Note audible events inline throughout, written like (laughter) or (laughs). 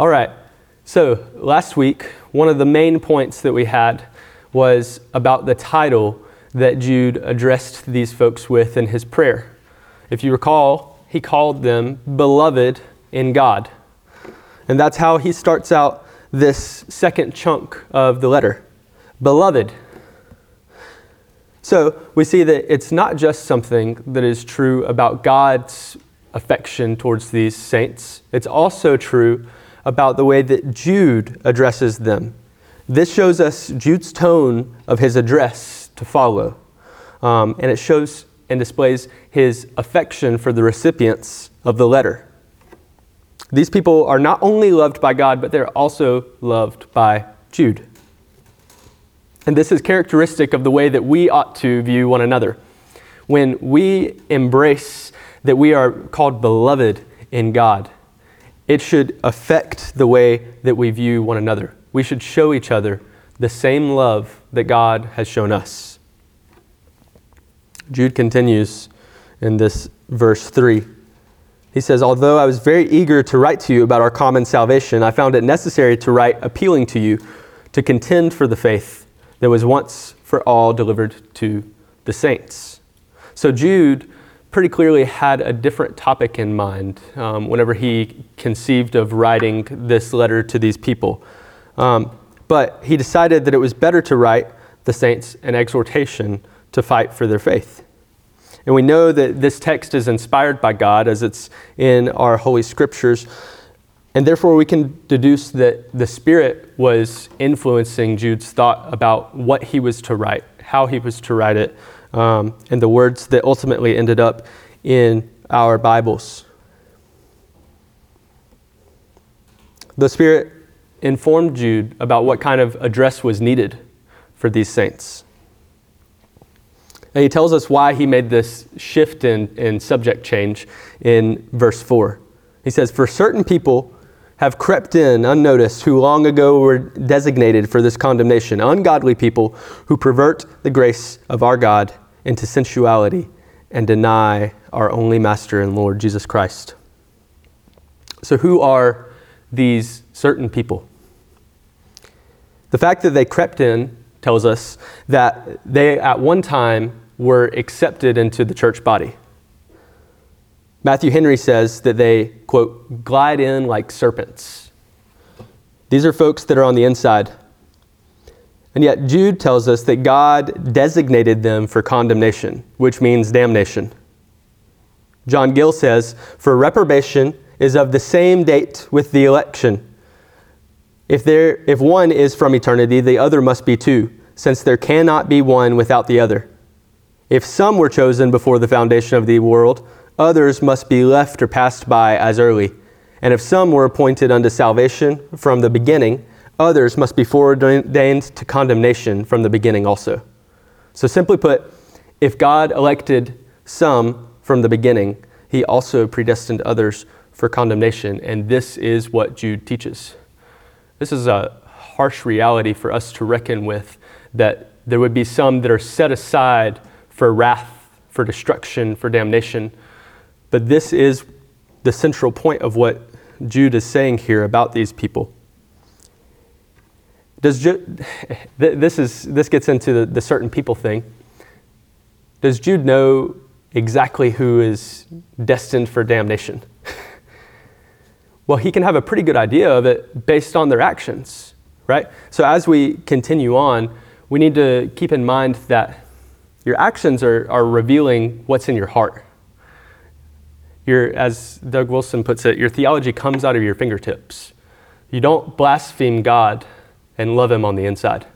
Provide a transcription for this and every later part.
All right. So, last week, one of the main points that we had was about the title that Jude addressed these folks with in his prayer. If you recall, he called them beloved in God. And that's how he starts out this second chunk of the letter. Beloved. So we see that it's not just something that is true about God's affection towards these saints, it's also true about the way that Jude addresses them. This shows us Jude's tone of his address to follow. Um, and it shows and displays his affection for the recipients of the letter. These people are not only loved by God, but they're also loved by Jude. And this is characteristic of the way that we ought to view one another. When we embrace that we are called beloved in God, it should affect the way that we view one another. We should show each other the same love that God has shown us. Jude continues in this verse 3. He says, Although I was very eager to write to you about our common salvation, I found it necessary to write appealing to you to contend for the faith that was once for all delivered to the saints. So Jude pretty clearly had a different topic in mind um, whenever he conceived of writing this letter to these people. Um, but he decided that it was better to write the saints an exhortation to fight for their faith. And we know that this text is inspired by God as it's in our Holy Scriptures. And therefore, we can deduce that the Spirit was influencing Jude's thought about what he was to write, how he was to write it, um, and the words that ultimately ended up in our Bibles. The Spirit informed Jude about what kind of address was needed for these saints. And he tells us why he made this shift in, in subject change in verse 4. He says, For certain people have crept in unnoticed who long ago were designated for this condemnation, ungodly people who pervert the grace of our God into sensuality and deny our only Master and Lord, Jesus Christ. So, who are these certain people? The fact that they crept in tells us that they at one time were accepted into the church body. Matthew Henry says that they, quote, glide in like serpents. These are folks that are on the inside. And yet, Jude tells us that God designated them for condemnation, which means damnation. John Gill says, For reprobation is of the same date with the election if, there, if one is from eternity, the other must be too, since there cannot be one without the other. If some were chosen before the foundation of the world, others must be left or passed by as early. And if some were appointed unto salvation from the beginning, others must be foreordained to condemnation from the beginning also. So, simply put, if God elected some from the beginning, he also predestined others for condemnation. And this is what Jude teaches. This is a harsh reality for us to reckon with that there would be some that are set aside for wrath, for destruction, for damnation. But this is the central point of what Jude is saying here about these people. Does Jude, this, is, this gets into the, the certain people thing. Does Jude know exactly who is destined for damnation? (laughs) Well, he can have a pretty good idea of it based on their actions, right? So as we continue on, we need to keep in mind that your actions are, are revealing what's in your heart. Your, as Doug Wilson puts it, your theology comes out of your fingertips. You don't blaspheme God and love Him on the inside.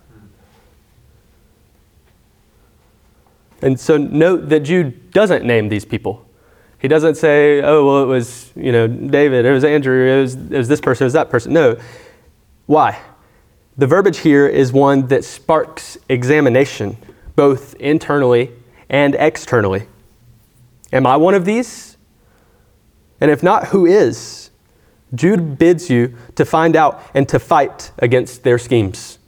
And so note that Jude doesn't name these people. He doesn't say, oh, well, it was, you know, David, it was Andrew, it was, it was this person, it was that person. No. Why? The verbiage here is one that sparks examination, both internally and externally. Am I one of these? And if not, who is? Jude bids you to find out and to fight against their schemes.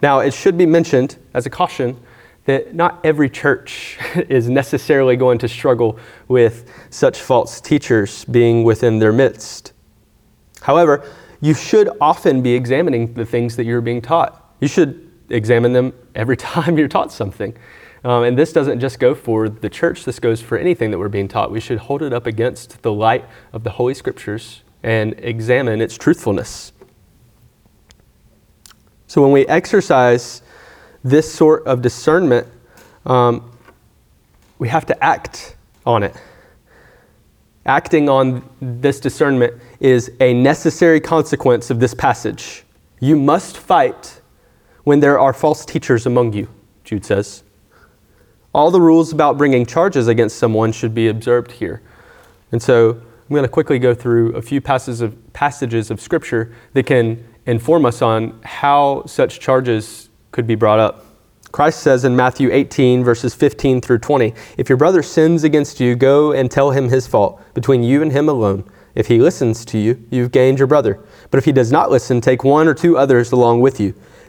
Now, it should be mentioned as a caution that not every church (laughs) is necessarily going to struggle with such false teachers being within their midst. However, you should often be examining the things that you're being taught. You should examine them every (laughs) time you're taught something. Um, and this doesn't just go for the church, this goes for anything that we're being taught. We should hold it up against the light of the Holy Scriptures and examine its truthfulness. So when we exercise this sort of discernment, um, we have to act on it. Acting on this discernment is a necessary consequence of this passage. You must fight when there are false teachers among you, Jude says. All the rules about bringing charges against someone should be observed here. And so I'm going to quickly go through a few passages of, passages of Scripture that can inform us on how such charges could be brought up. Christ says in Matthew 18, verses 15 through 20, If your brother sins against you, go and tell him his fault, between you and him alone. If he listens to you, you've gained your brother. But if he does not listen, take one or two others along with you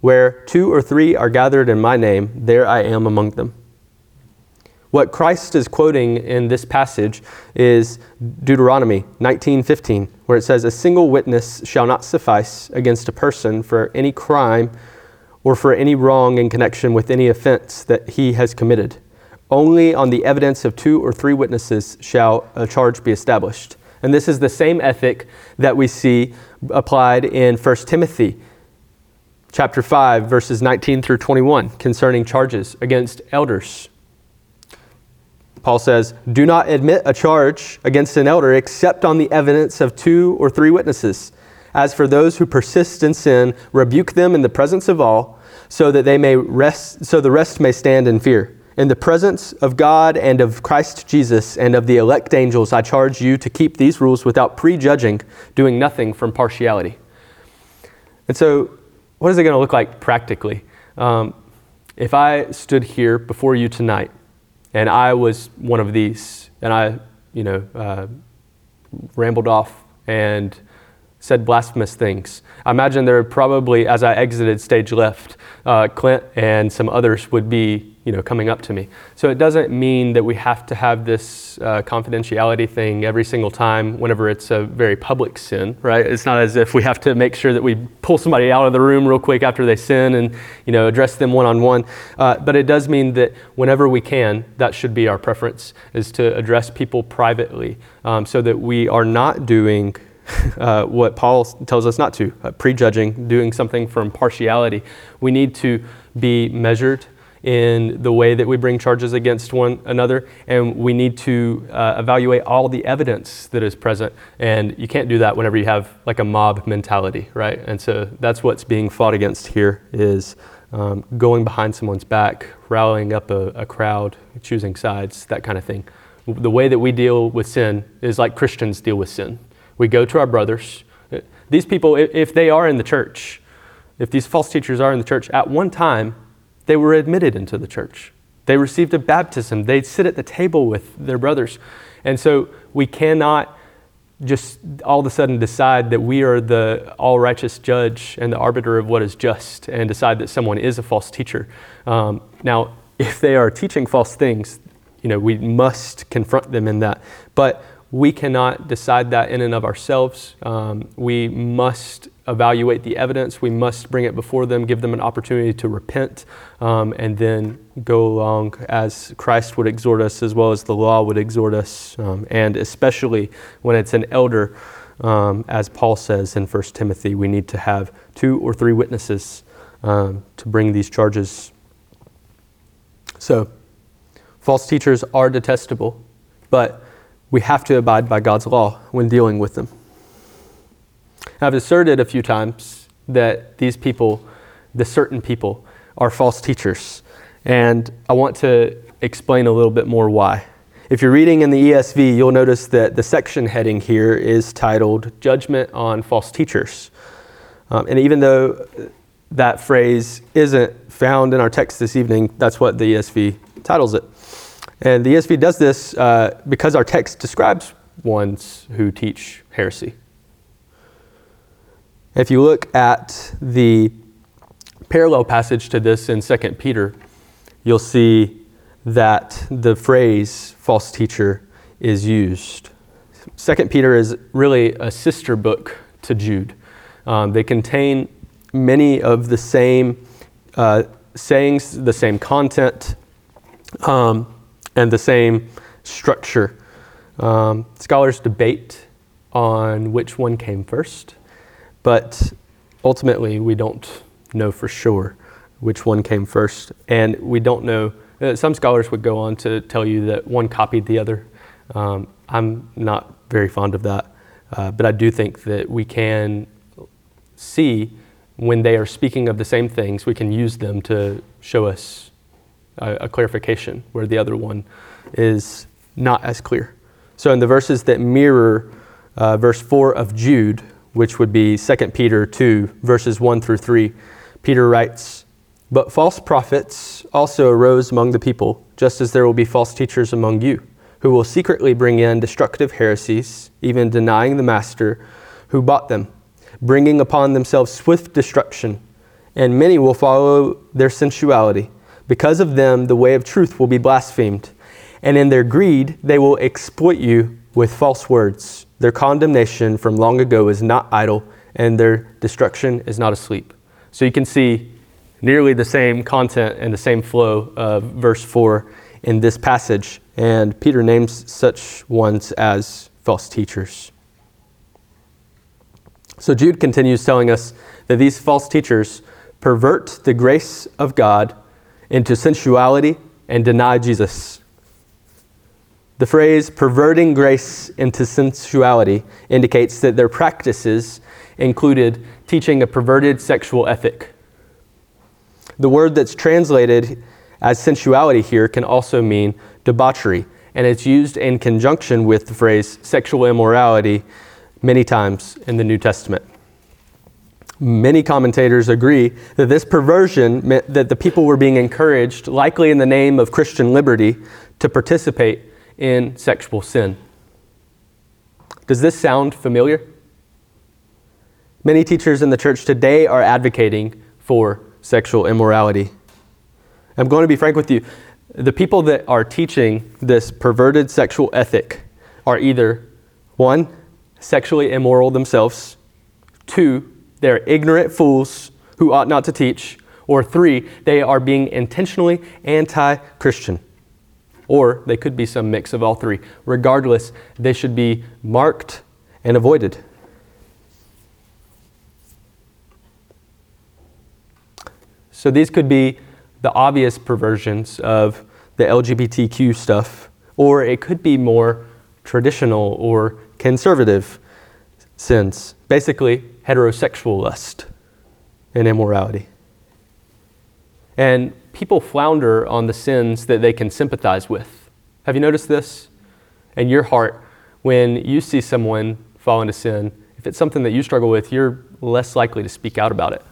Where two or three are gathered in my name, there I am among them. What Christ is quoting in this passage is Deuteronomy 19:15, where it says, "A single witness shall not suffice against a person for any crime or for any wrong in connection with any offense that he has committed. Only on the evidence of two or three witnesses shall a charge be established." And this is the same ethic that we see applied in 1 Timothy chapter 5, verses 19 through 21, concerning charges against elders. Paul says, Do not admit a charge against an elder except on the evidence of two or three witnesses. As for those who persist in sin, rebuke them in the presence of all, so that they may rest, so the rest may stand in fear. In the presence of God and of Christ Jesus and of the elect angels, I charge you to keep these rules without prejudging, doing nothing from partiality. And so what is it going to look like practically? Um, if I stood here before you tonight and I was one of these and I, you know, uh, rambled off and said blasphemous things. I imagine there probably, as I exited stage left, uh, Clint and some others would be you know, coming up to me. So it doesn't mean that we have to have this uh, confidentiality thing every single time whenever it's a very public sin, right? It's not as if we have to make sure that we pull somebody out of the room real quick after they sin and, you know, address them one-on-one. Uh, but it does mean that whenever we can, that should be our preference, is to address people privately um, so that we are not doing (laughs) uh, what Paul tells us not to, uh, prejudging, doing something from partiality. We need to be measured in the way that we bring charges against one another, and we need to uh, evaluate all the evidence that is present. And you can't do that whenever you have like a mob mentality, right? And so that's what's being fought against here is um, going behind someone's back, rallying up a, a crowd, choosing sides, that kind of thing. The way that we deal with sin is like Christians deal with sin. We go to our brothers. These people, if they are in the church, if these false teachers are in the church, at one time they were admitted into the church. They received a baptism. They sit at the table with their brothers. And so we cannot just all of a sudden decide that we are the all righteous judge and the arbiter of what is just and decide that someone is a false teacher. Um, now, if they are teaching false things, you know, we must confront them in that. But we cannot decide that in and of ourselves. Um, we must evaluate the evidence. We must bring it before them, give them an opportunity to repent, um, and then go along as Christ would exhort us, as well as the law would exhort us, um, and especially when it's an elder. Um, as Paul says in 1 Timothy, we need to have two or three witnesses um, to bring these charges. So, false teachers are detestable, but we have to abide by God's law when dealing with them. I've asserted a few times that these people, the certain people, are false teachers. And I want to explain a little bit more why. If you're reading in the ESV, you'll notice that the section heading here is titled Judgment on False Teachers. Um, and even though that phrase isn't found in our text this evening, that's what the ESV titles it. And the ESV does this uh, because our text describes ones who teach heresy. If you look at the parallel passage to this in 2 Peter, you'll see that the phrase false teacher is used. 2 Peter is really a sister book to Jude. Um, they contain many of the same uh, sayings, the same content, um, and the same structure. Um, scholars debate on which one came first, but ultimately we don't know for sure which one came first. And we don't know, uh, some scholars would go on to tell you that one copied the other. Um, I'm not very fond of that, uh, but I do think that we can see when they are speaking of the same things, we can use them to show us a, a clarification where the other one is not as clear. So, in the verses that mirror uh, verse 4 of Jude, which would be 2 Peter 2, verses 1 through 3, Peter writes, But false prophets also arose among the people, just as there will be false teachers among you, who will secretly bring in destructive heresies, even denying the master who bought them bringing upon themselves swift destruction, and many will follow their sensuality. Because of them, the way of truth will be blasphemed, and in their greed, they will exploit you with false words. Their condemnation from long ago is not idle, and their destruction is not asleep. So you can see nearly the same content and the same flow of verse 4 in this passage, and Peter names such ones as false teachers. So Jude continues telling us that these false teachers pervert the grace of God into sensuality and deny Jesus. The phrase perverting grace into sensuality indicates that their practices included teaching a perverted sexual ethic. The word that's translated as sensuality here can also mean debauchery, and it's used in conjunction with the phrase sexual immorality many times in the New Testament. Many commentators agree that this perversion meant that the people were being encouraged, likely in the name of Christian liberty, to participate in sexual sin. Does this sound familiar? Many teachers in the church today are advocating for sexual immorality. I'm going to be frank with you. The people that are teaching this perverted sexual ethic are either one, sexually immoral themselves. Two, they're ignorant fools who ought not to teach. Or three, they are being intentionally anti Christian. Or they could be some mix of all three. Regardless, they should be marked and avoided. So these could be the obvious perversions of the LGBTQ stuff, or it could be more traditional or conservative sins, basically heterosexual lust and immorality. And people flounder on the sins that they can sympathize with. Have you noticed this? In your heart, when you see someone fall into sin, if it's something that you struggle with, you're less likely to speak out about it.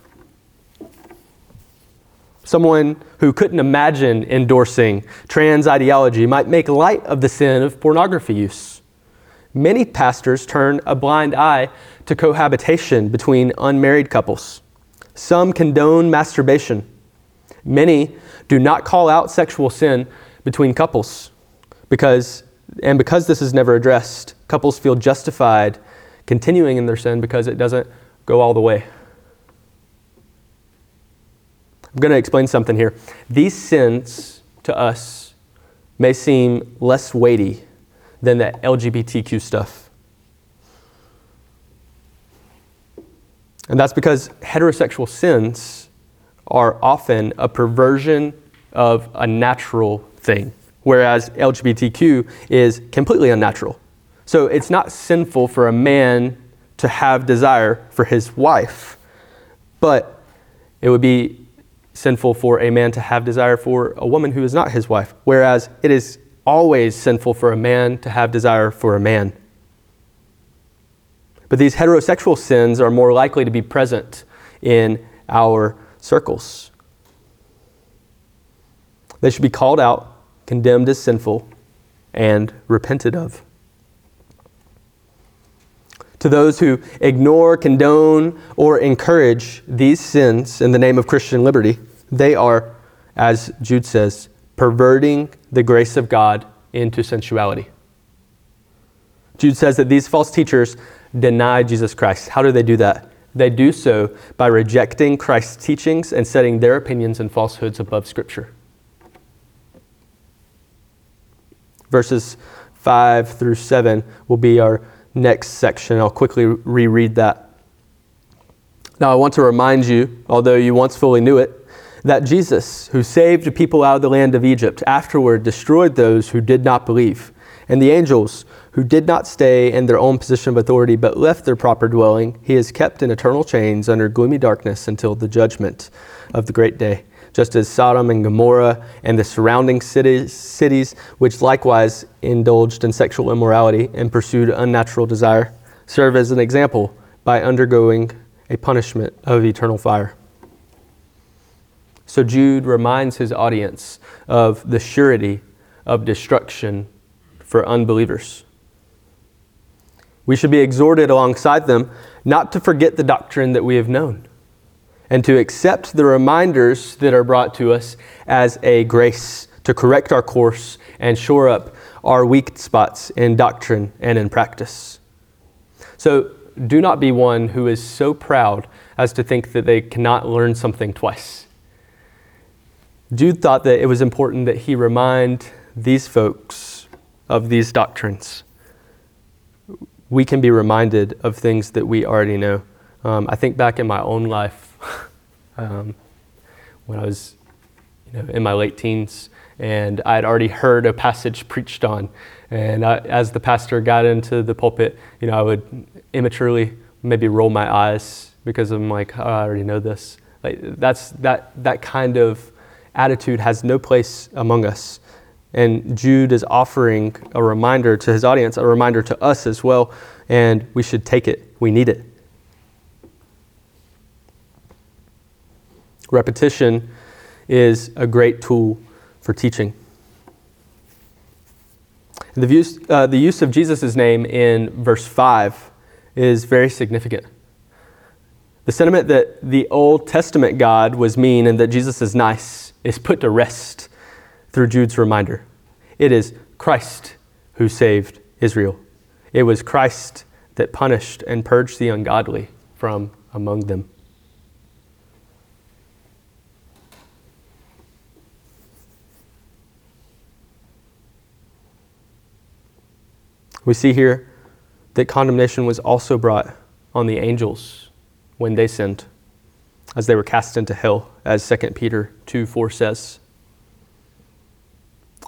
Someone who couldn't imagine endorsing trans ideology might make light of the sin of pornography use many pastors turn a blind eye to cohabitation between unmarried couples. Some condone masturbation. Many do not call out sexual sin between couples because and because this is never addressed, couples feel justified continuing in their sin because it doesn't go all the way. I'm going to explain something here. These sins to us may seem less weighty than that LGBTQ stuff. And that's because heterosexual sins are often a perversion of a natural thing, whereas LGBTQ is completely unnatural. So it's not sinful for a man to have desire for his wife, but it would be sinful for a man to have desire for a woman who is not his wife, whereas it is always sinful for a man to have desire for a man. But these heterosexual sins are more likely to be present in our circles. They should be called out, condemned as sinful, and repented of. To those who ignore, condone, or encourage these sins in the name of Christian liberty, they are, as Jude says, perverting the grace of God into sensuality. Jude says that these false teachers deny Jesus Christ. How do they do that? They do so by rejecting Christ's teachings and setting their opinions and falsehoods above Scripture. Verses 5 through 7 will be our next section. I'll quickly reread that. Now, I want to remind you, although you once fully knew it, that Jesus, who saved people out of the land of Egypt, afterward destroyed those who did not believe. And the angels, who did not stay in their own position of authority but left their proper dwelling, he is kept in eternal chains under gloomy darkness until the judgment of the great day just as Sodom and Gomorrah and the surrounding cities, cities, which likewise indulged in sexual immorality and pursued unnatural desire, serve as an example by undergoing a punishment of eternal fire. So Jude reminds his audience of the surety of destruction for unbelievers. We should be exhorted alongside them not to forget the doctrine that we have known and to accept the reminders that are brought to us as a grace to correct our course and shore up our weak spots in doctrine and in practice. So do not be one who is so proud as to think that they cannot learn something twice. Jude thought that it was important that he remind these folks of these doctrines. We can be reminded of things that we already know. Um, I think back in my own life (laughs) um, when I was you know, in my late teens, and I had already heard a passage preached on. And I, as the pastor got into the pulpit, you know, I would immaturely maybe roll my eyes because I'm like, oh, I already know this. Like that's that that kind of attitude has no place among us. And Jude is offering a reminder to his audience, a reminder to us as well, and we should take it. We need it. Repetition is a great tool for teaching. The use, uh, the use of Jesus' name in verse 5 is very significant. The sentiment that the Old Testament God was mean and that Jesus is nice is put to rest through Jude's reminder. It is Christ who saved Israel. It was Christ that punished and purged the ungodly from among them. We see here that condemnation was also brought on the angels when they sinned, as they were cast into hell, as 2 Peter 2 4 says.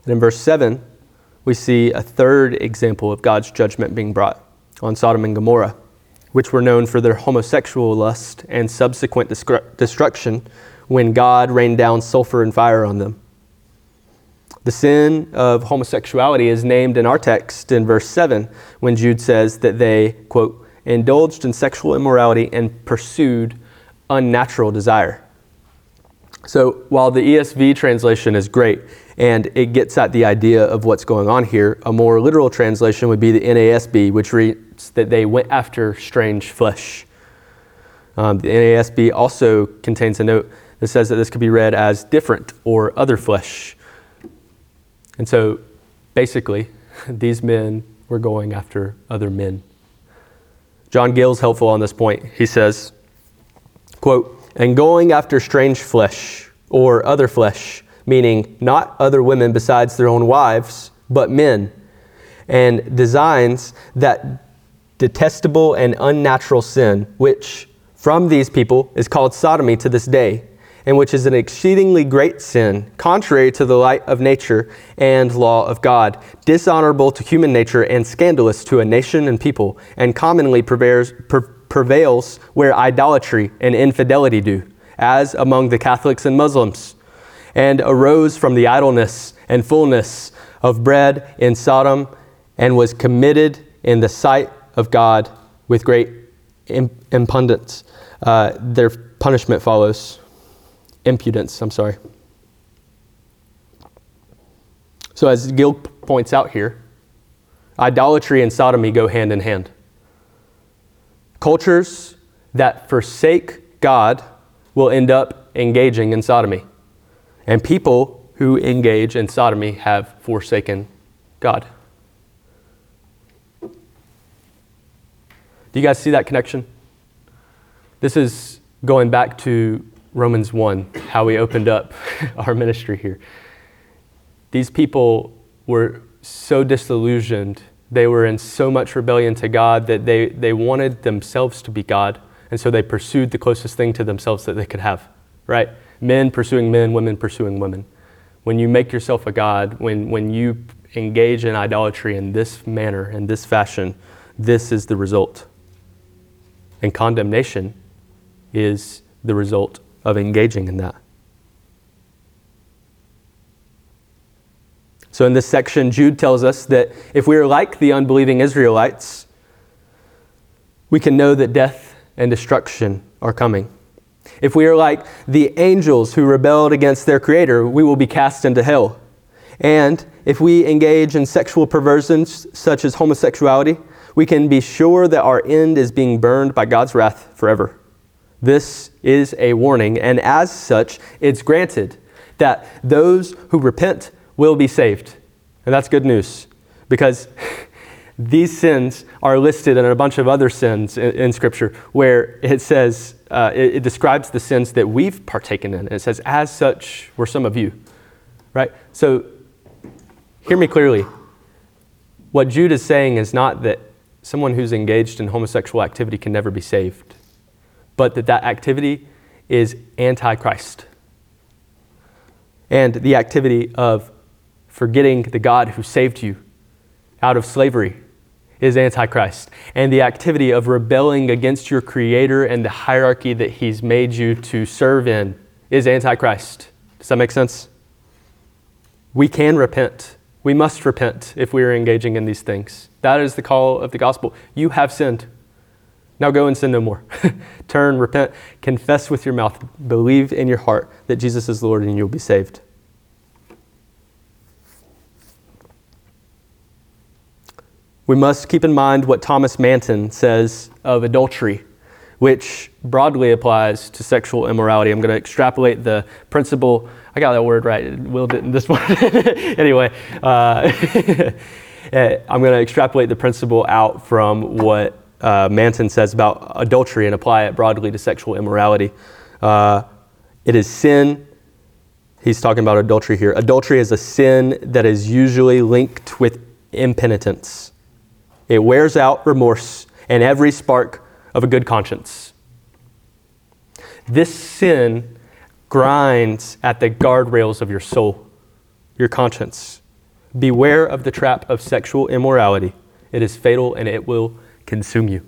And in verse 7, we see a third example of God's judgment being brought on Sodom and Gomorrah, which were known for their homosexual lust and subsequent destruction when God rained down sulfur and fire on them. The sin of homosexuality is named in our text in verse 7 when Jude says that they, quote, indulged in sexual immorality and pursued unnatural desire. So while the ESV translation is great and it gets at the idea of what's going on here, a more literal translation would be the NASB, which reads that they went after strange flesh. Um, the NASB also contains a note that says that this could be read as different or other flesh. And so basically, (laughs) these men were going after other men. John Gill's helpful on this point. He says, quote, and going after strange flesh or other flesh, meaning not other women besides their own wives, but men, and designs that detestable and unnatural sin, which from these people is called sodomy to this day and which is an exceedingly great sin, contrary to the light of nature and law of God, dishonorable to human nature and scandalous to a nation and people, and commonly prevails, prevails where idolatry and infidelity do, as among the Catholics and Muslims, and arose from the idleness and fullness of bread in Sodom, and was committed in the sight of God with great impudence. Uh, their punishment follows. Impudence, I'm sorry. So, as Gill points out here, idolatry and sodomy go hand in hand. Cultures that forsake God will end up engaging in sodomy. And people who engage in sodomy have forsaken God. Do you guys see that connection? This is going back to Romans 1, how we opened up (laughs) our ministry here. These people were so disillusioned. They were in so much rebellion to God that they, they wanted themselves to be God. And so they pursued the closest thing to themselves that they could have, right? Men pursuing men, women pursuing women. When you make yourself a God, when, when you engage in idolatry in this manner, in this fashion, this is the result. And condemnation is the result of engaging in that. So, in this section, Jude tells us that if we are like the unbelieving Israelites, we can know that death and destruction are coming. If we are like the angels who rebelled against their Creator, we will be cast into hell. And if we engage in sexual perversions such as homosexuality, we can be sure that our end is being burned by God's wrath forever. This is a warning, and as such, it's granted that those who repent will be saved. And that's good news because (laughs) these sins are listed in a bunch of other sins in, in Scripture where it says, uh, it, it, describes the sins that we've partaken in. It says, as such were some of you. Right? So Hear me clearly. What Jude is saying is not that someone who's engaged in homosexual activity can never be saved, but that that activity is antichrist. And the activity of forgetting the God who saved you out of slavery is antichrist. And the activity of rebelling against your creator and the hierarchy that he's made you to serve in is antichrist. Does that make sense? We can repent we must repent if we are engaging in these things. That is the call of the gospel. You have sinned. Now go and sin no more. (laughs) Turn, repent, confess with your mouth, believe in your heart that Jesus is Lord, and you'll be saved. We must keep in mind what Thomas Manton says of adultery which broadly applies to sexual immorality. I'm going to extrapolate the principle. I got that word right. Will didn't this (laughs) one. anyway, uh, (laughs) I'm going to extrapolate the principle out from what uh, Manton says about adultery and apply it broadly to sexual immorality. Uh, it is sin. He's talking about adultery here. Adultery is a sin that is usually linked with impenitence. It wears out remorse and every spark of a good conscience. This sin grinds at the guardrails of your soul, your conscience. Beware of the trap of sexual immorality. It is fatal and it will consume you.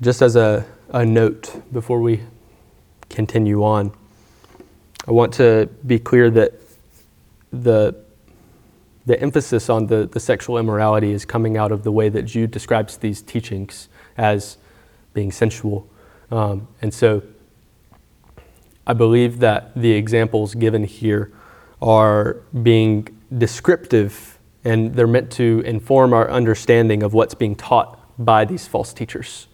Just as a, a note before we continue on, I want to be clear that the, the emphasis on the, the sexual immorality is coming out of the way that Jude describes these teachings as being sensual. Um, and so I believe that the examples given here are being descriptive and they're meant to inform our understanding of what's being taught by these false teachers.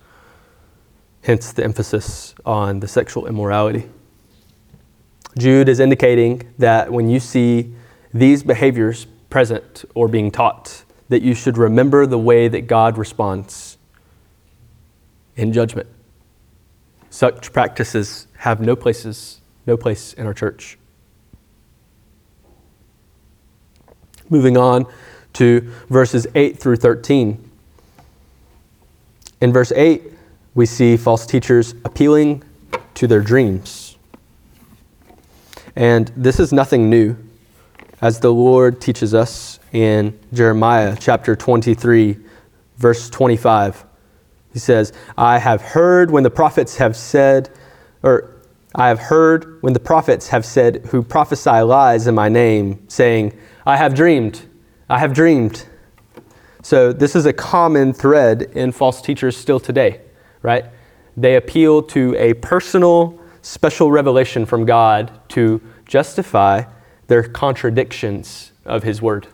Hence the emphasis on the sexual immorality. Jude is indicating that when you see these behaviors present or being taught, that you should remember the way that God responds in judgment. Such practices have no places, no place in our church. Moving on to verses 8 through 13. In verse 8, we see false teachers appealing to their dreams. And this is nothing new as the Lord teaches us in Jeremiah chapter 23, verse 25. He says, I have heard when the prophets have said, or I have heard when the prophets have said, who prophesy lies in my name, saying, I have dreamed, I have dreamed. So, this is a common thread in false teachers still today, right? They appeal to a personal, special revelation from God to justify their contradictions of His Word.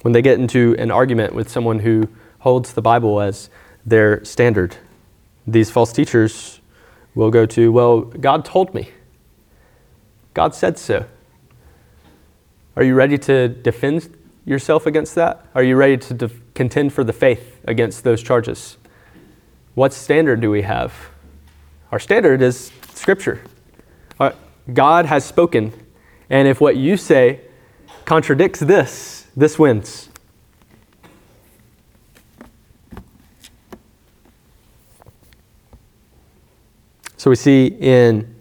When they get into an argument with someone who holds the Bible as their standard, these false teachers will go to, Well, God told me. God said so. Are you ready to defend yourself against that? Are you ready to contend for the faith against those charges? What standard do we have? Our standard is Scripture. Uh, God has spoken, and if what you say contradicts this, this wins. So we see in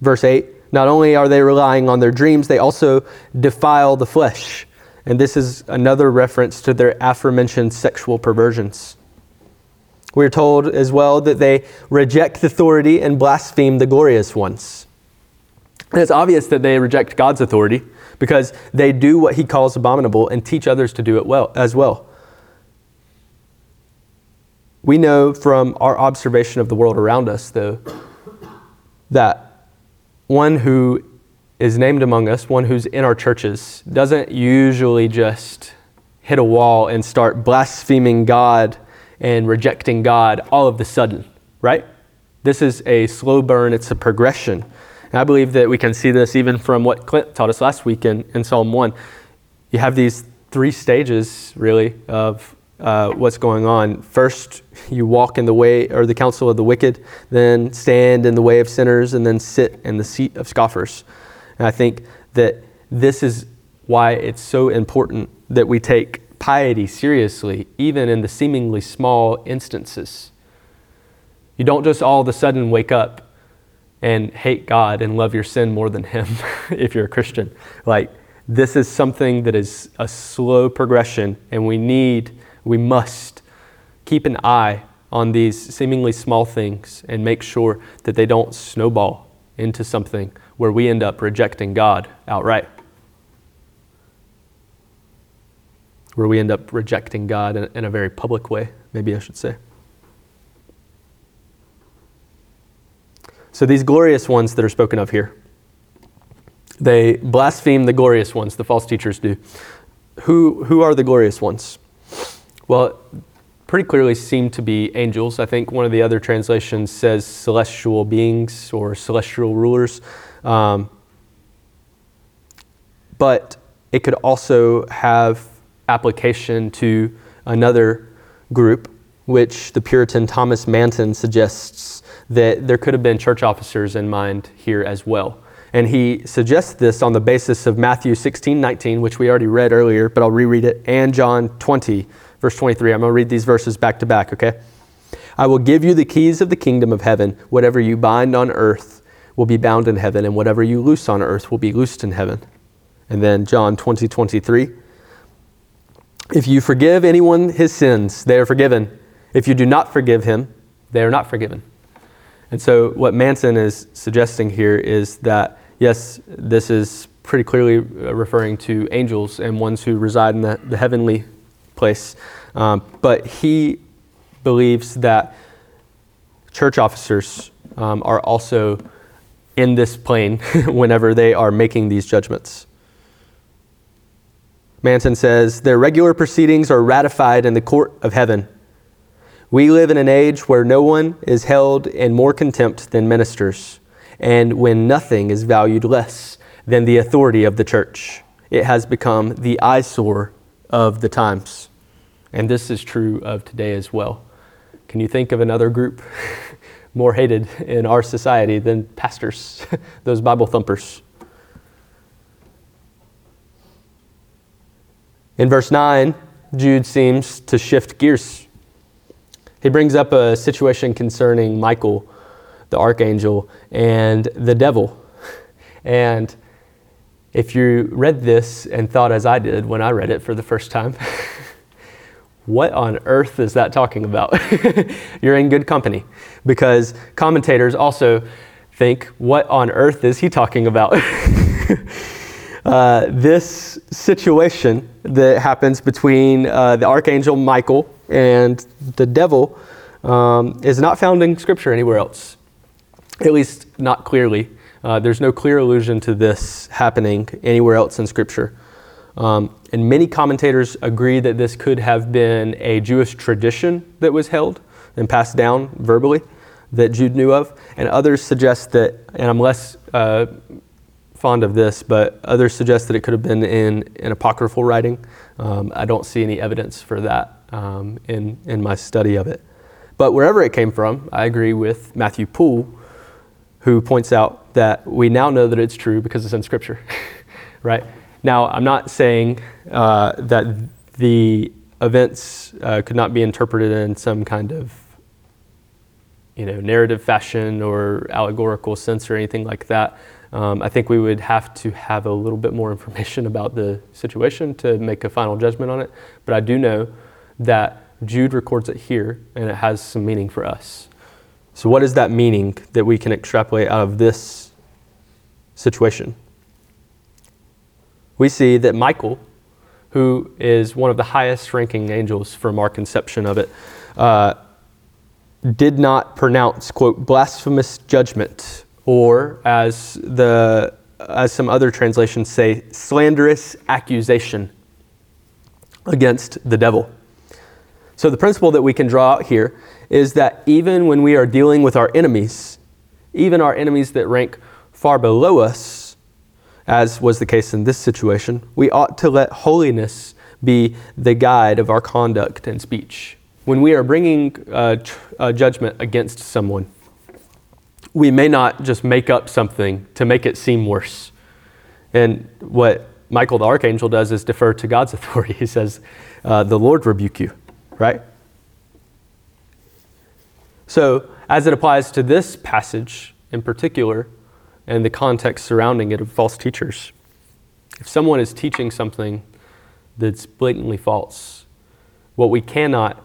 verse 8 not only are they relying on their dreams, they also defile the flesh. And this is another reference to their aforementioned sexual perversions. We're told as well that they reject authority and blaspheme the glorious ones. And it's obvious that they reject God's authority because they do what he calls abominable and teach others to do it well as well. We know from our observation of the world around us, though, that one who is named among us, one who's in our churches, doesn't usually just hit a wall and start blaspheming God and rejecting God all of the sudden, right? This is a slow burn, it's a progression. And I believe that we can see this even from what Clint taught us last week in, in Psalm 1. You have these three stages, really, of uh, what's going on. First, you walk in the way or the counsel of the wicked, then stand in the way of sinners, and then sit in the seat of scoffers. And I think that this is why it's so important that we take piety seriously, even in the seemingly small instances. You don't just all of a sudden wake up and hate God and love your sin more than Him (laughs) if you're a Christian. Like, this is something that is a slow progression, and we need, we must keep an eye on these seemingly small things and make sure that they don't snowball into something where we end up rejecting God outright. Where we end up rejecting God in, in a very public way, maybe I should say. So, these glorious ones that are spoken of here, they blaspheme the glorious ones, the false teachers do. Who, who are the glorious ones? Well, pretty clearly seem to be angels. I think one of the other translations says celestial beings or celestial rulers. Um, but it could also have application to another group, which the Puritan Thomas Manton suggests that there could have been church officers in mind here as well. And he suggests this on the basis of Matthew 16, 19, which we already read earlier, but I'll reread it, and John 20, verse 23. I'm going to read these verses back to back, okay? I will give you the keys of the kingdom of heaven. Whatever you bind on earth will be bound in heaven, and whatever you loose on earth will be loosed in heaven. And then John 20, 23. If you forgive anyone his sins, they are forgiven. If you do not forgive him, they are not forgiven. And so, what Manton is suggesting here is that, yes, this is pretty clearly referring to angels and ones who reside in the, the heavenly place. Um, but he believes that church officers um, are also in this plane (laughs) whenever they are making these judgments. Manton says, Their regular proceedings are ratified in the court of heaven. We live in an age where no one is held in more contempt than ministers, and when nothing is valued less than the authority of the church. It has become the eyesore of the times. And this is true of today as well. Can you think of another group (laughs) more hated in our society than pastors, (laughs) those Bible thumpers. In verse 9, Jude seems to shift gears. He brings up a situation concerning Michael, the archangel, and the devil. And if you read this and thought as I did when I read it for the first time, (laughs) what on earth is that talking about? (laughs) You're in good company because commentators also think, what on earth is he talking about? (laughs) uh, this situation that happens between uh, the archangel Michael and the devil um, is not found in Scripture anywhere else, at least not clearly. Uh, there's no clear allusion to this happening anywhere else in Scripture. Um, and many commentators agree that this could have been a Jewish tradition that was held and passed down verbally that Jude knew of. And others suggest that, and I'm less uh, fond of this, but others suggest that it could have been in an apocryphal writing. Um, I don't see any evidence for that um, in, in my study of it. But wherever it came from, I agree with Matthew Poole, who points out that we now know that it's true because it's in Scripture, (laughs) right? Now, I'm not saying uh, that the events uh, could not be interpreted in some kind of you know, narrative fashion or allegorical sense or anything like that. Um, I think we would have to have a little bit more (laughs) information about the situation to make a final judgment on it. But I do know that Jude records it here and it has some meaning for us. So, what is that meaning that we can extrapolate out of this situation? we see that Michael, who is one of the highest ranking angels from our conception of it, uh, did not pronounce, quote, blasphemous judgment, or as, the, as some other translations say, slanderous accusation against the devil. So, the principle that we can draw out here is that even when we are dealing with our enemies, even our enemies that rank far below us, as was the case in this situation, we ought to let holiness be the guide of our conduct and speech. When we are bringing uh, a, a uh, judgment against someone, we may not just make up something to make it seem worse. And what Michael the archangel does is defer to God's (laughs) authority. He says, uh, The Lord rebuke you, right? So, as it applies to this passage in particular, and the context surrounding it of false teachers. If someone is teaching something that's blatantly false, what we cannot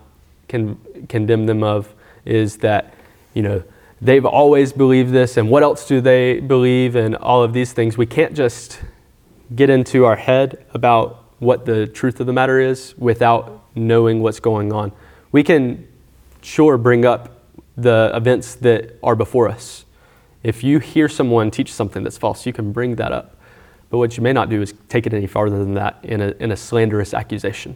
con- condemn them of is that, you know, they've always believed this, and what else do they believe, and all of these things. We can't just get into our head about what the truth of the matter is without knowing what's going on. We can sure bring up the events that are before us if you hear someone teach something that's false, you can bring that up. But what you may not do is take it any farther than that in a, in a slanderous accusation.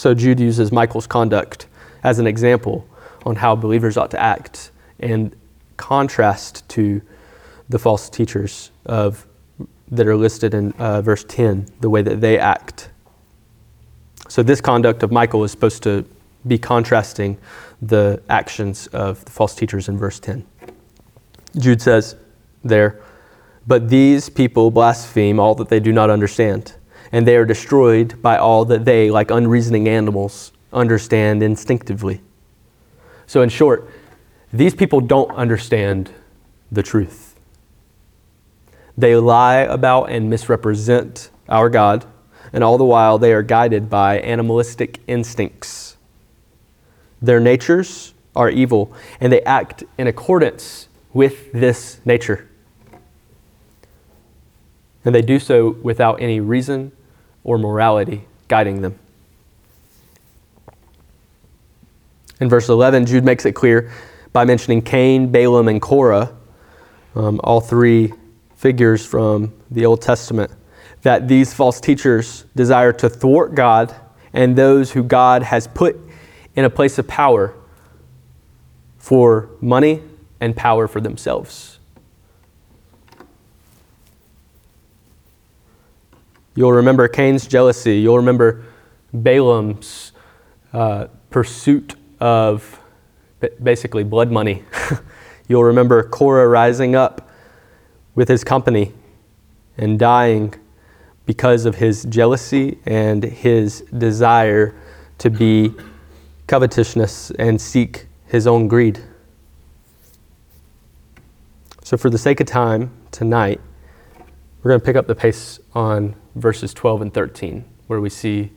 So Jude uses Michael's conduct as an example on how believers ought to act in contrast to the false teachers of that are listed in uh, verse 10, the way that they act. So this conduct of Michael is supposed to be contrasting the actions of the false teachers in verse 10. Jude says there, But these people blaspheme all that they do not understand, and they are destroyed by all that they, like unreasoning animals, understand instinctively. So, in short, these people don't understand the truth. They lie about and misrepresent our God, and all the while they are guided by animalistic instincts their natures are evil, and they act in accordance with this nature. And they do so without any reason or morality guiding them. In verse 11, Jude makes it clear by mentioning Cain, Balaam, and Korah, um, all three figures from the Old Testament, that these false teachers desire to thwart God and those who God has put in a place of power for money and power for themselves. You'll remember Cain's jealousy. You'll remember Balaam's uh, pursuit of basically blood money. (laughs) You'll remember Korah rising up with his company and dying because of his jealousy and his desire to be covetousness and seek his own greed. So, for the sake of time tonight, We're going to pick up the pace on verses 12 and 13, where we see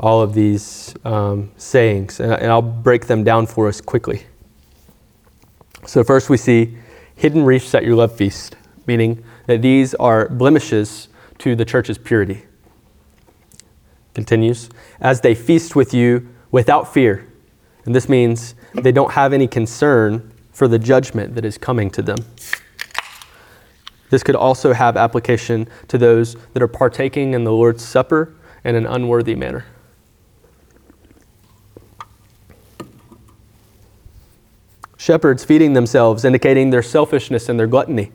all of these um, sayings, and I'll break them down for us quickly. So, first we see hidden reefs at your love feast, meaning that these are blemishes to the church's purity. Continues, as they feast with you without fear. And this means they don't have any concern for the judgment that is coming to them. This could also have application to those that are partaking in the Lord's Supper in an unworthy manner. Shepherds feeding themselves, indicating their selfishness and their gluttony.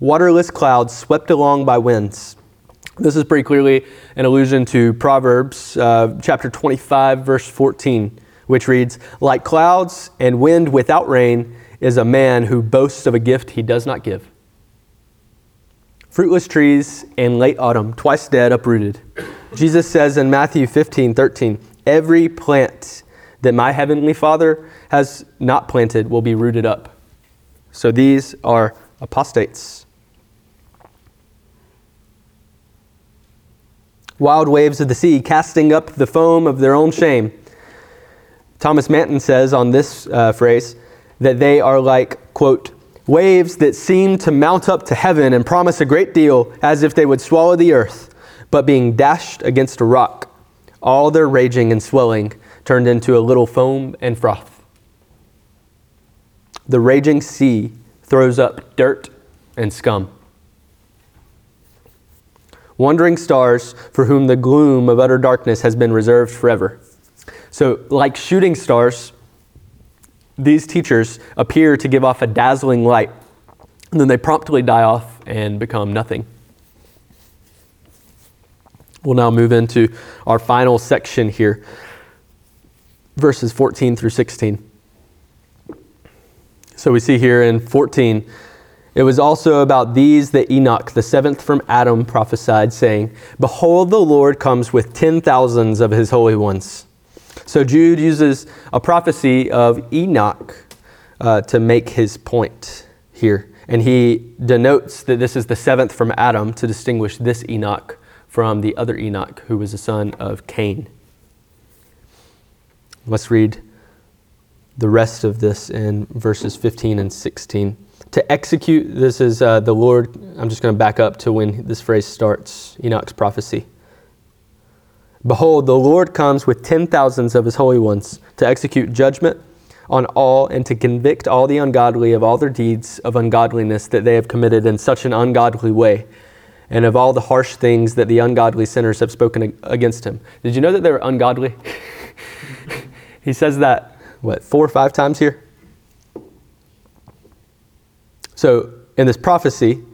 Waterless clouds swept along by winds. This is pretty clearly an allusion to Proverbs uh, chapter 25, verse 14, which reads Like clouds and wind without rain is a man who boasts of a gift he does not give. Fruitless trees in late autumn, twice dead, uprooted. Jesus says in Matthew 15, 13, Every plant that my heavenly Father has not planted will be rooted up. So these are apostates. Wild waves of the sea casting up the foam of their own shame. Thomas Manton says on this uh, phrase that they are like, quote, waves that seem to mount up to heaven and promise a great deal as if they would swallow the earth, but being dashed against a rock, all their raging and swelling turned into a little foam and froth. The raging sea throws up dirt and scum. Wandering stars for whom the gloom of utter darkness has been reserved forever. So, like shooting stars, these teachers appear to give off a dazzling light, and then they promptly die off and become nothing. We'll now move into our final section here, verses 14 through 16. So we see here in 14, it was also about these that Enoch, the seventh from Adam, prophesied, saying, Behold, the Lord comes with ten thousands of his holy ones so Jude uses a prophecy of Enoch uh, to make his point here. And he denotes that this is the seventh from Adam to distinguish this Enoch from the other Enoch, who was a son of Cain. Let's read the rest of this in verses 15 and 16. To execute, this is uh, the Lord. I'm just going to back up to when this phrase starts Enoch's prophecy. Behold, the Lord comes with ten thousands of his holy ones to execute judgment on all and to convict all the ungodly of all their deeds of ungodliness that they have committed in such an ungodly way, and of all the harsh things that the ungodly sinners have spoken against him. Did you know that they were ungodly? (laughs) he says that, what, four or five times here? So, in this prophecy,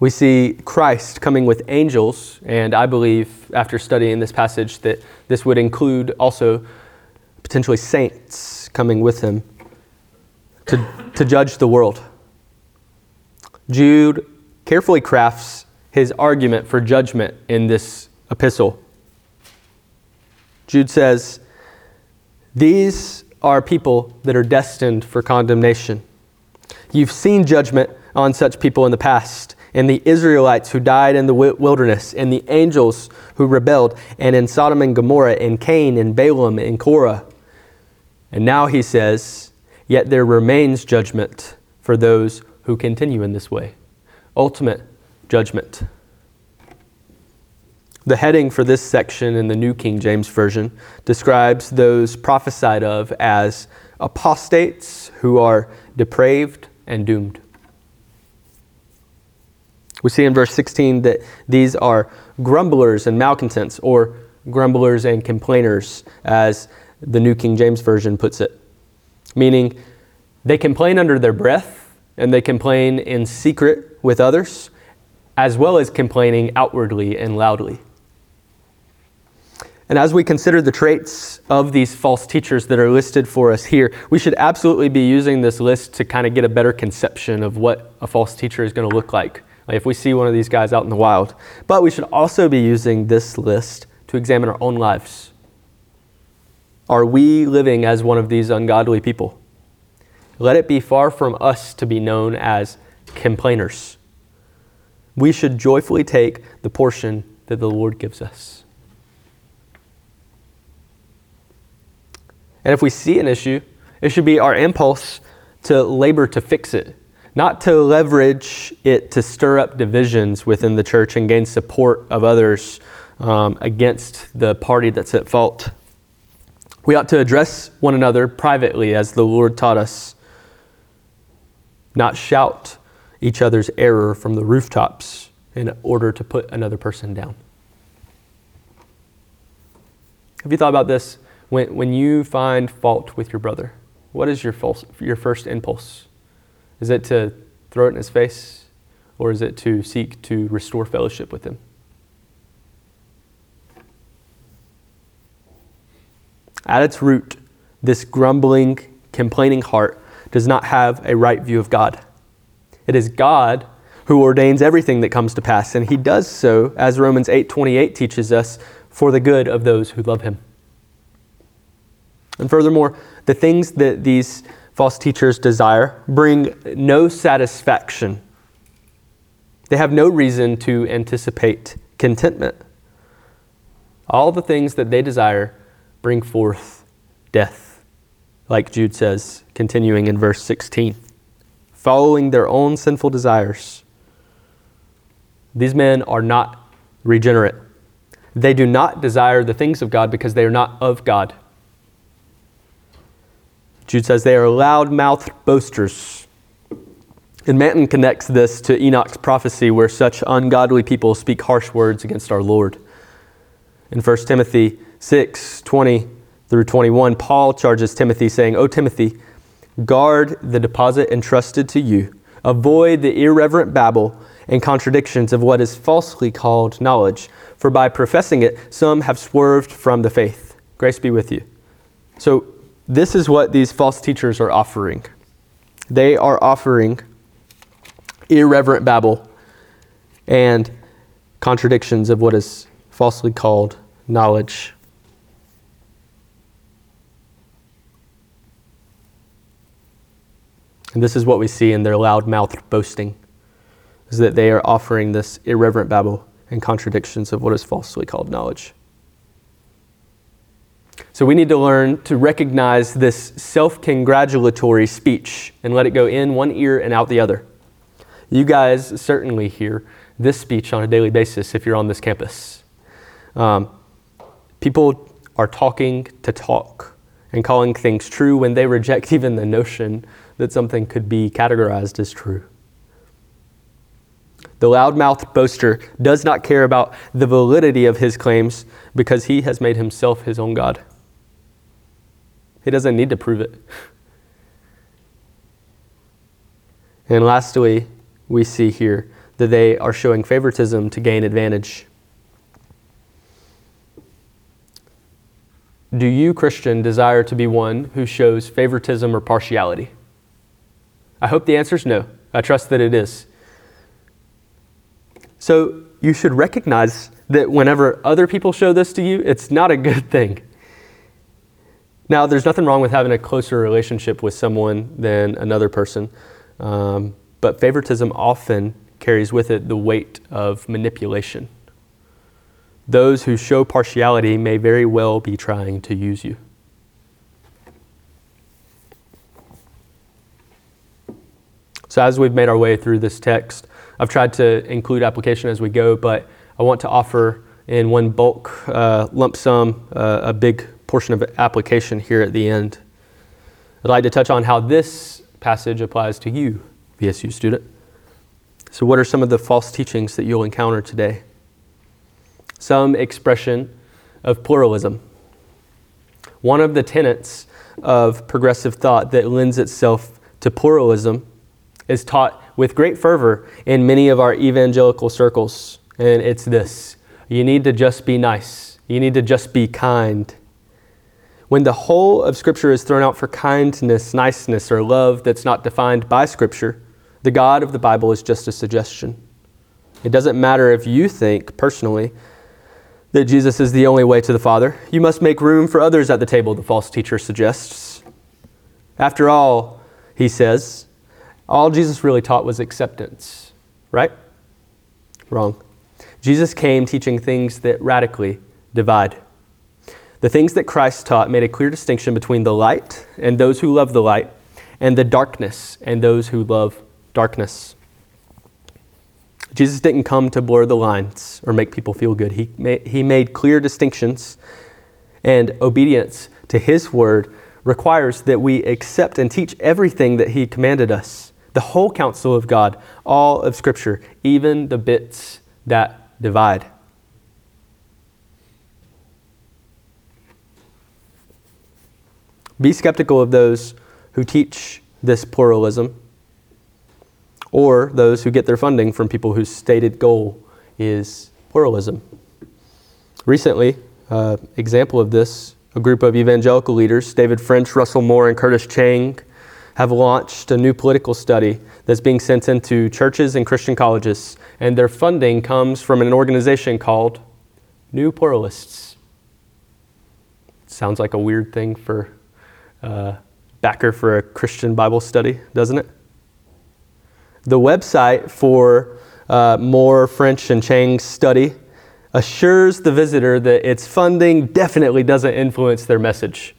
we see Christ coming with angels, and I believe after studying this passage that this would include also potentially saints coming with him to, to judge the world. Jude carefully crafts his argument for judgment in this epistle. Jude says, These are people that are destined for condemnation. You've seen judgment on such people in the past and the Israelites who died in the wilderness, and the angels who rebelled, and in Sodom and Gomorrah, and Cain, and Balaam, and Korah. And now he says, Yet there remains judgment for those who continue in this way. Ultimate judgment. The heading for this section in the New King James Version describes those prophesied of as apostates who are depraved and doomed. We see in verse 16 that these are grumblers and malcontents, or grumblers and complainers, as the New King James Version puts it. Meaning, they complain under their breath and they complain in secret with others, as well as complaining outwardly and loudly. And as we consider the traits of these false teachers that are listed for us here, we should absolutely be using this list to kind of get a better conception of what a false teacher is going to look like if we see one of these guys out in the wild. But we should also be using this list to examine our own lives. Are we living as one of these ungodly people? Let it be far from us to be known as complainers, we should joyfully take the portion that the Lord gives us. And if we see an issue, it should be our impulse to labor to fix it, not to leverage it to stir up divisions within the church and gain support of others um, against the party that's at fault. We ought to address one another privately as the Lord taught us, not shout each other's error from the rooftops in order to put another person down. Have you thought about this? When, when you find fault with your brother, what is your, false, your first impulse? Is it to throw it in his face, or is it to seek to restore fellowship with him? At its root, this grumbling, complaining heart does not have a right view of God. It is God who ordains everything that comes to pass, and he does so, as Romans 8:28 teaches us, for the good of those who love him. And furthermore, the things that these false teachers desire bring no satisfaction. They have no reason to anticipate contentment. All the things that they desire bring forth death, like Jude says, continuing in verse 16, following their own sinful desires. These men are not regenerate. They do not desire the things of God because they are not of God. Jude says they are loud mouthed boasters. And Manton connects this to Enoch's prophecy, where such ungodly people speak harsh words against our Lord. In 1 Timothy 6 20 through 21, Paul charges Timothy, saying, O Timothy, guard the deposit entrusted to you, avoid the irreverent babble and contradictions of what is falsely called knowledge, for by professing it, some have swerved from the faith. Grace be with you. So, this is what these false teachers are offering. They are offering irreverent babble and contradictions of what is falsely called knowledge. And this is what we see in their loud mouthed boasting, is that they are offering this irreverent babble and contradictions of what is falsely called knowledge. So we need to learn to recognize this self congratulatory speech and let it go in one ear and out the other. You guys certainly hear this speech on a daily basis if you're on this campus. Um, people are talking to talk and calling things true when they reject (laughs) even the notion that something could be categorized as true. The loudmouthed boaster does not care about the validity of his claims because he has made himself his own God. He doesn't need to prove it. And lastly, we see here that they are showing favoritism to gain advantage. Do you, Christian, desire to be one who shows favoritism or partiality? I hope the answer is no. I trust that it is. So you should recognize that whenever other people show this to you, it's not a good (laughs) thing. Now, there's nothing wrong with having a closer relationship with someone than another person, um, but favoritism often carries with it the weight of manipulation. Those who show partiality may very well be trying to use you. So, as we've made our way through this text, I've tried to include application as we go, but I want to offer in one bulk uh, lump sum uh, a big portion of application here at the end. I'd like to touch on how this passage applies to you, VSU student. So, what are some of the false teachings that you'll encounter today? Some expression of pluralism. One of the tenets of progressive thought that lends itself to pluralism is taught with great fervor in many of our evangelical circles, and it's this you need to just be nice, you need to just be kind. When the whole of Scripture is thrown out for kindness, niceness, or love that's not defined by Scripture, the God of the Bible is just a suggestion. It doesn't matter if you think personally that Jesus is the only way to the Father. You must make room for others at the table, the false teacher suggests. After all, he says, all Jesus really taught was acceptance, right? Wrong. Jesus came teaching things that radically divide. The things that Christ taught made a clear distinction between the light and those who love the light, and the darkness and those who love darkness. Jesus didn't come to blur the lines or make people feel good. He made, he made clear distinctions, and obedience to his word requires that we accept and teach everything that he commanded us the whole counsel of God, all of Scripture, even the bits that divide. Be skeptical of those who teach this pluralism or those who get their funding from people whose stated goal is pluralism. Recently, uh, example of this, a group of evangelical leaders, David French, Russell Moore, and Curtis Chang, have launched a new political study that's being sent into churches and Christian colleges, and their funding comes from an organization called New Pluralists. Sounds like a weird thing for uh, backer for a Christian Bible study, doesn't it? The website for uh, Moore, French, and Chang's study assures the visitor that its funding definitely doesn't influence their message.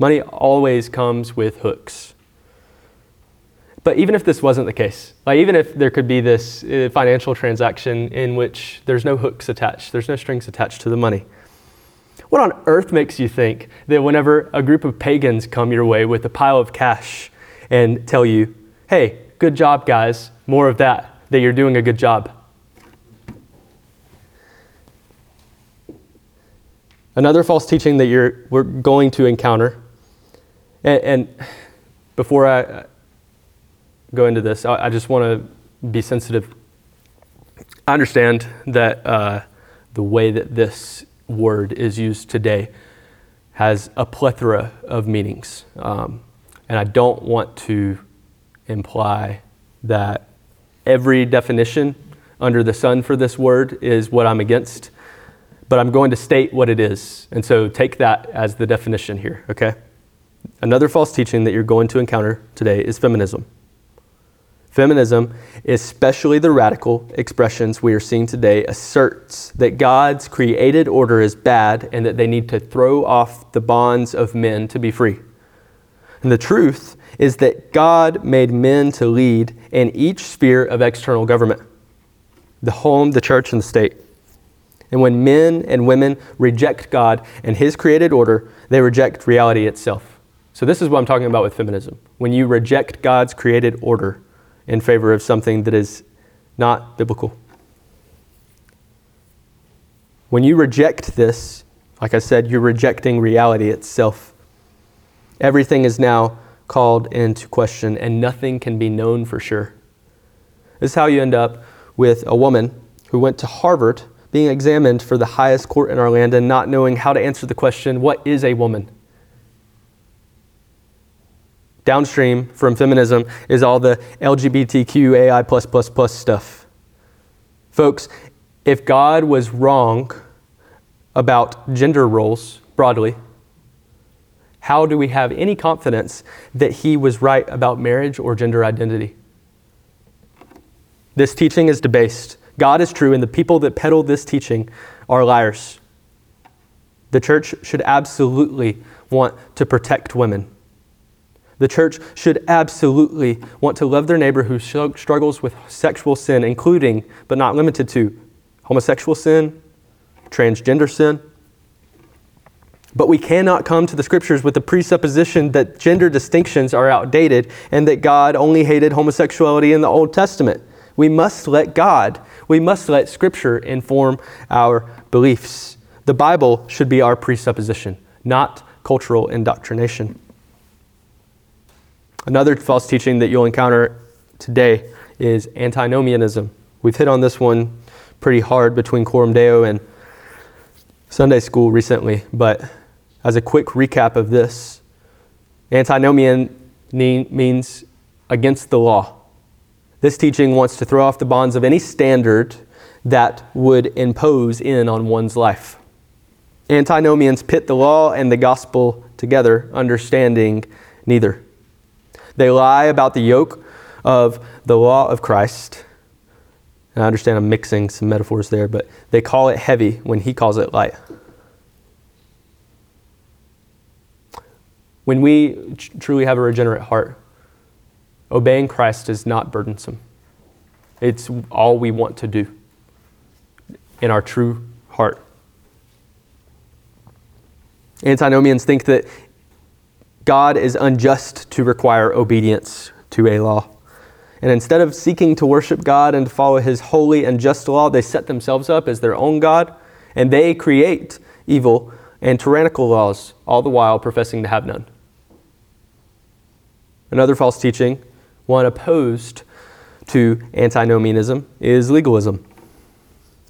Money always comes with hooks. But even if this wasn't the case, like even if there could be this uh, financial transaction in which there's no hooks attached, there's no strings attached to the money, what on earth makes you think that whenever a group of pagans come your way with a pile of cash and tell you, hey, good job, guys, more of that, that you're doing a good job? Another false teaching that you're, we're going to encounter, and, and before I go into this, I, I just want to be sensitive. I understand that uh, the way that this word is used today has a plethora of meanings. Um, and I don't want to imply that every definition under the sun for this word is what I'm against, but I'm going to state what it is. And so take that as the definition here, okay? Another false teaching that you're going to encounter today is feminism. Feminism, especially the radical expressions we are seeing today, asserts that God's created order is bad and that they need to throw off the bonds of men to be free. And the truth is that God made men to lead in each sphere of external government the home, the church, and the state. And when men and women reject God and His created order, they reject reality itself. So, this is what I'm talking about with feminism. When you reject God's created order, in favor of something that is not biblical. When you reject this, like I said, you're rejecting reality itself. Everything is now called into question, and nothing can be known for sure. This is how you end up with a woman who went to Harvard being examined for the highest court in our land and not knowing how to answer the question what is a woman? Downstream from feminism is all the LGBTQAI plus plus plus stuff. Folks, if God was wrong about gender roles broadly, how do we have any confidence that he was right about marriage or gender identity? This teaching is debased. God is true, and the people that peddle this teaching are liars. The church should absolutely want to protect women. The church should absolutely want to love their neighbor who struggles with sexual sin, including, but not limited to, homosexual sin, transgender sin. But we cannot come to the scriptures with the presupposition that gender distinctions are outdated and that God only hated homosexuality in the Old Testament. We must let God, we must let scripture inform our beliefs. The Bible should be our presupposition, not cultural indoctrination. Another false teaching that you'll encounter today is antinomianism. We've hit on this one pretty hard between Coram Deo and Sunday school recently, but as a quick recap of this, antinomian means against the law. This teaching wants to throw off the bonds of any standard that would impose in on one's life. Antinomians pit the law and the gospel together, understanding neither. They lie about the yoke of the law of Christ And I understand I'm mixing some metaphors there, but they call it heavy when he calls it light. When we tr- truly have a regenerate heart, obeying Christ is not burdensome. It's all we want to do in our true heart. Antinomians think that God is unjust to require obedience to a law. And instead of seeking to worship God and to follow his holy and just law, they set themselves up as their own God and they create evil and tyrannical laws, all the while professing to have none. Another false teaching, one opposed to antinomianism, is legalism.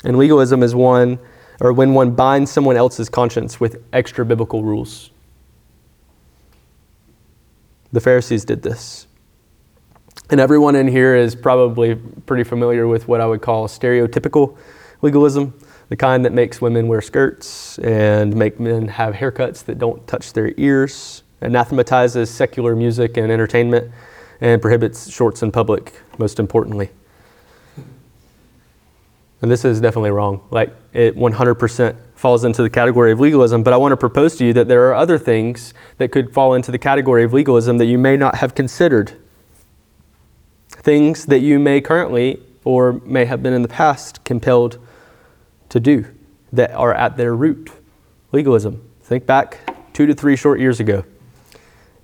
And legalism is one, or when one binds someone else's conscience with extra biblical rules. The Pharisees did this. And everyone in here is probably pretty familiar with what I would call stereotypical legalism, the kind that makes women wear skirts and make men have haircuts that don't touch their ears, anathematizes secular music and entertainment, and prohibits shorts in public, most importantly. And this is definitely wrong. Like, it 100% falls into the category of legalism, but I want to propose to you that there are other things that could fall into the category of legalism that you may not have considered things that you may currently or may have been in the past compelled to do that are at their root legalism. Think back two to three short years ago.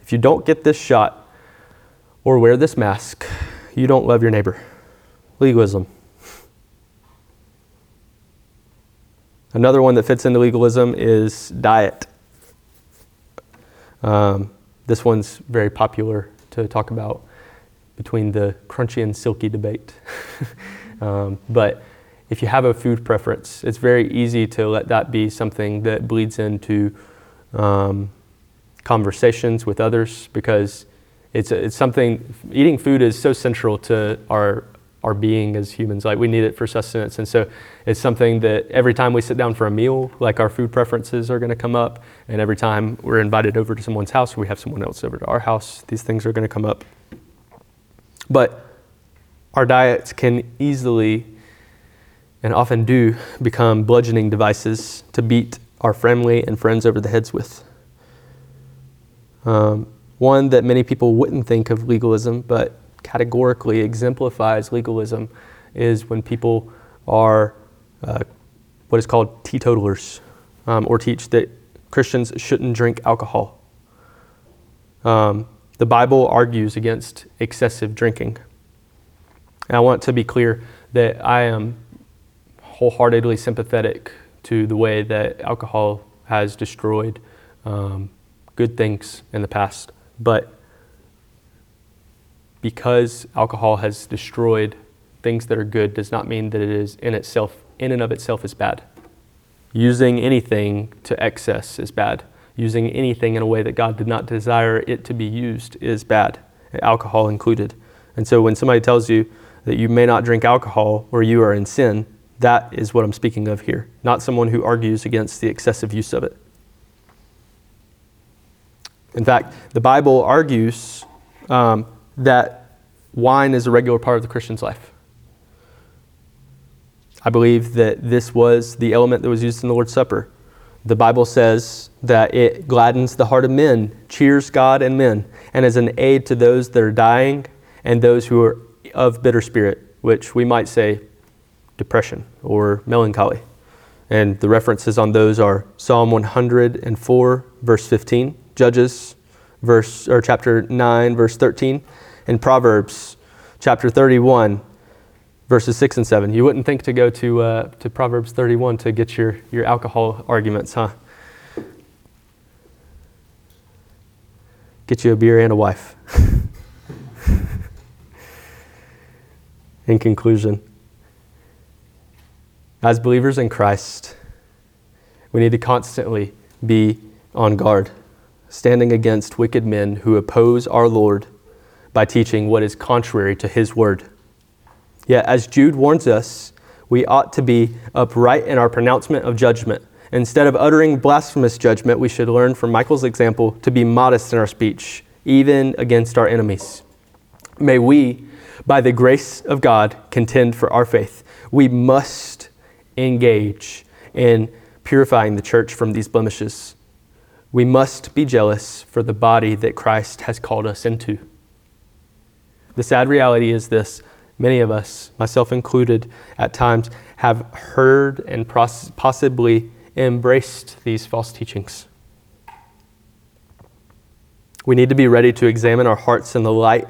If you don't get this shot or wear this mask, you don't love your neighbor. Legalism. Another one that fits into legalism is diet. Um, this one's very popular to talk about between the crunchy and silky debate. (laughs) um, but if you have a food preference, it's very easy to let that be something that bleeds into um, conversations with others because it's, it's something, eating food is so central to our, our being as humans. Like we need it for sustenance. And so it's something that every time we sit down for a meal, like our food preferences are going to come up. And every time we're invited over to someone's house, we have someone else over to our house, these things are going to come up. But our diets can easily and often do become bludgeoning devices to beat our family and friends over the heads with. Um, one that many people wouldn't think of legalism, but categorically exemplifies legalism, is when people are uh, what is called teetotalers, um, or teach that Christians shouldn't drink alcohol. Um, the Bible argues against excessive drinking. And I want to be clear that I am wholeheartedly sympathetic to the way that alcohol has destroyed um, good things in the past. But because alcohol has destroyed things that are good does not mean that it is in itself in and of itself is bad. Using anything to excess is bad using anything in a way that God did not desire it to be used is bad, alcohol included. And so when somebody tells you that you may not drink alcohol or you are in sin, that is what I'm speaking of here, not someone who argues against the excessive use of it. In fact, the Bible argues um, that wine is a regular part of the Christian's life. I believe that this was the element that was used in the Lord's Supper. The Bible says that it gladdens the heart of men, cheers God and men, and is an aid to those that are dying and those who are of bitter spirit, which we might say depression or melancholy. And the references on those are Psalm 104, verse 15, Judges, verse or chapter 9, verse 13, and Proverbs, chapter 31, verses 6 and 7. You wouldn't think to go to, uh, to Proverbs 31 to get your, your alcohol arguments, huh? Get you a beer and a wife. (laughs) in conclusion, as believers in Christ, we need to constantly be on guard, standing against wicked men who oppose our Lord by teaching what is contrary to his word. Yet, as Jude warns us, we ought to be upright in our pronouncement of judgment. Instead of uttering blasphemous judgment, we should learn from Michael's example to be modest in our speech, even against our enemies. May we, by the grace of God, contend for our faith. we must engage in purifying the church from these blemishes. We must be jealous for the body that Christ has called us into. The sad reality is this many of us, myself included, at times have heard and possibly embraced these false teachings. We need to be ready to examine our hearts in the light,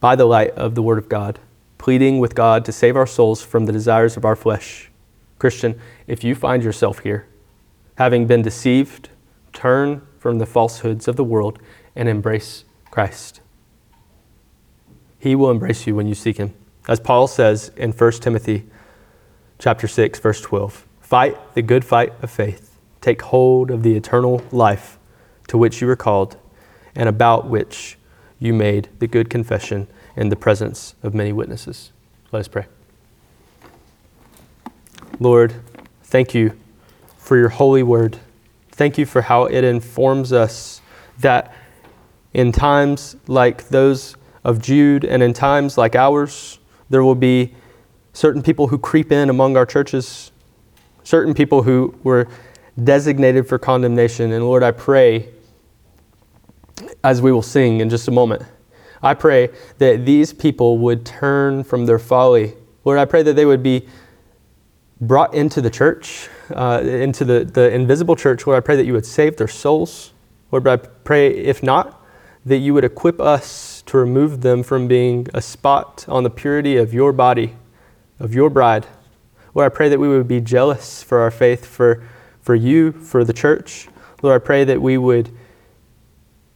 by the light of the Word of God, pleading with God to save our souls from the desires of our flesh. Christian, if you find yourself here, having been deceived, turn from the falsehoods of the world and embrace Christ. He will embrace you when you seek him. As Paul says in 1 Timothy chapter 6 verse 12, fight the good fight of faith. Take hold of the eternal life to which you were called and about which you made the good confession in the presence of many witnesses. Let us pray. Lord, thank you for your holy word. Thank you for how it informs us that in times like those of Jude and in times like ours, there will be certain people who creep in among our churches, certain people who were designated for condemnation. And Lord, I pray, as we will sing in just a moment, I pray that these people would turn from their folly. Lord, I pray that they would be brought into the church, uh, into the, the invisible church. Lord, I pray that you would save their souls. Lord, I pray, if not, that you would equip us remove them from being a spot on the purity of your body, of your bride. Lord, I pray that we would be jealous for our faith, for, for you, for the church. Lord, I pray that we would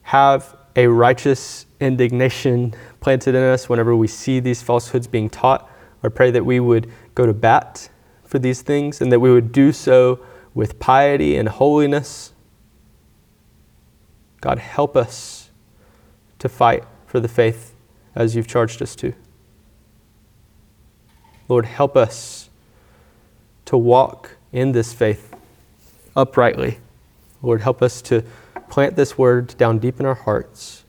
have a righteous indignation planted in us whenever we see these falsehoods being taught. Lord, I pray that we would go to bat for these things and that we would do so with piety and holiness. God, help us to fight for the faith as you've charged us to. Lord, help us to walk in this faith uprightly. Lord, help us to plant this word down deep in our hearts.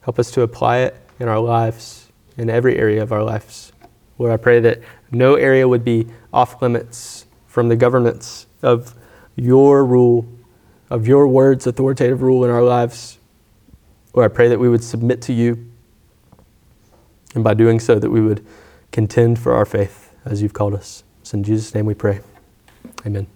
Help us to apply it in our lives, in every area of our lives. Lord, I pray that no area would be off limits from the governments of your rule of your words, authoritative rule in our lives. Lord, I pray that we would submit to you, and by doing so, that we would contend for our faith as you've called us. It's in Jesus' name we pray. Amen.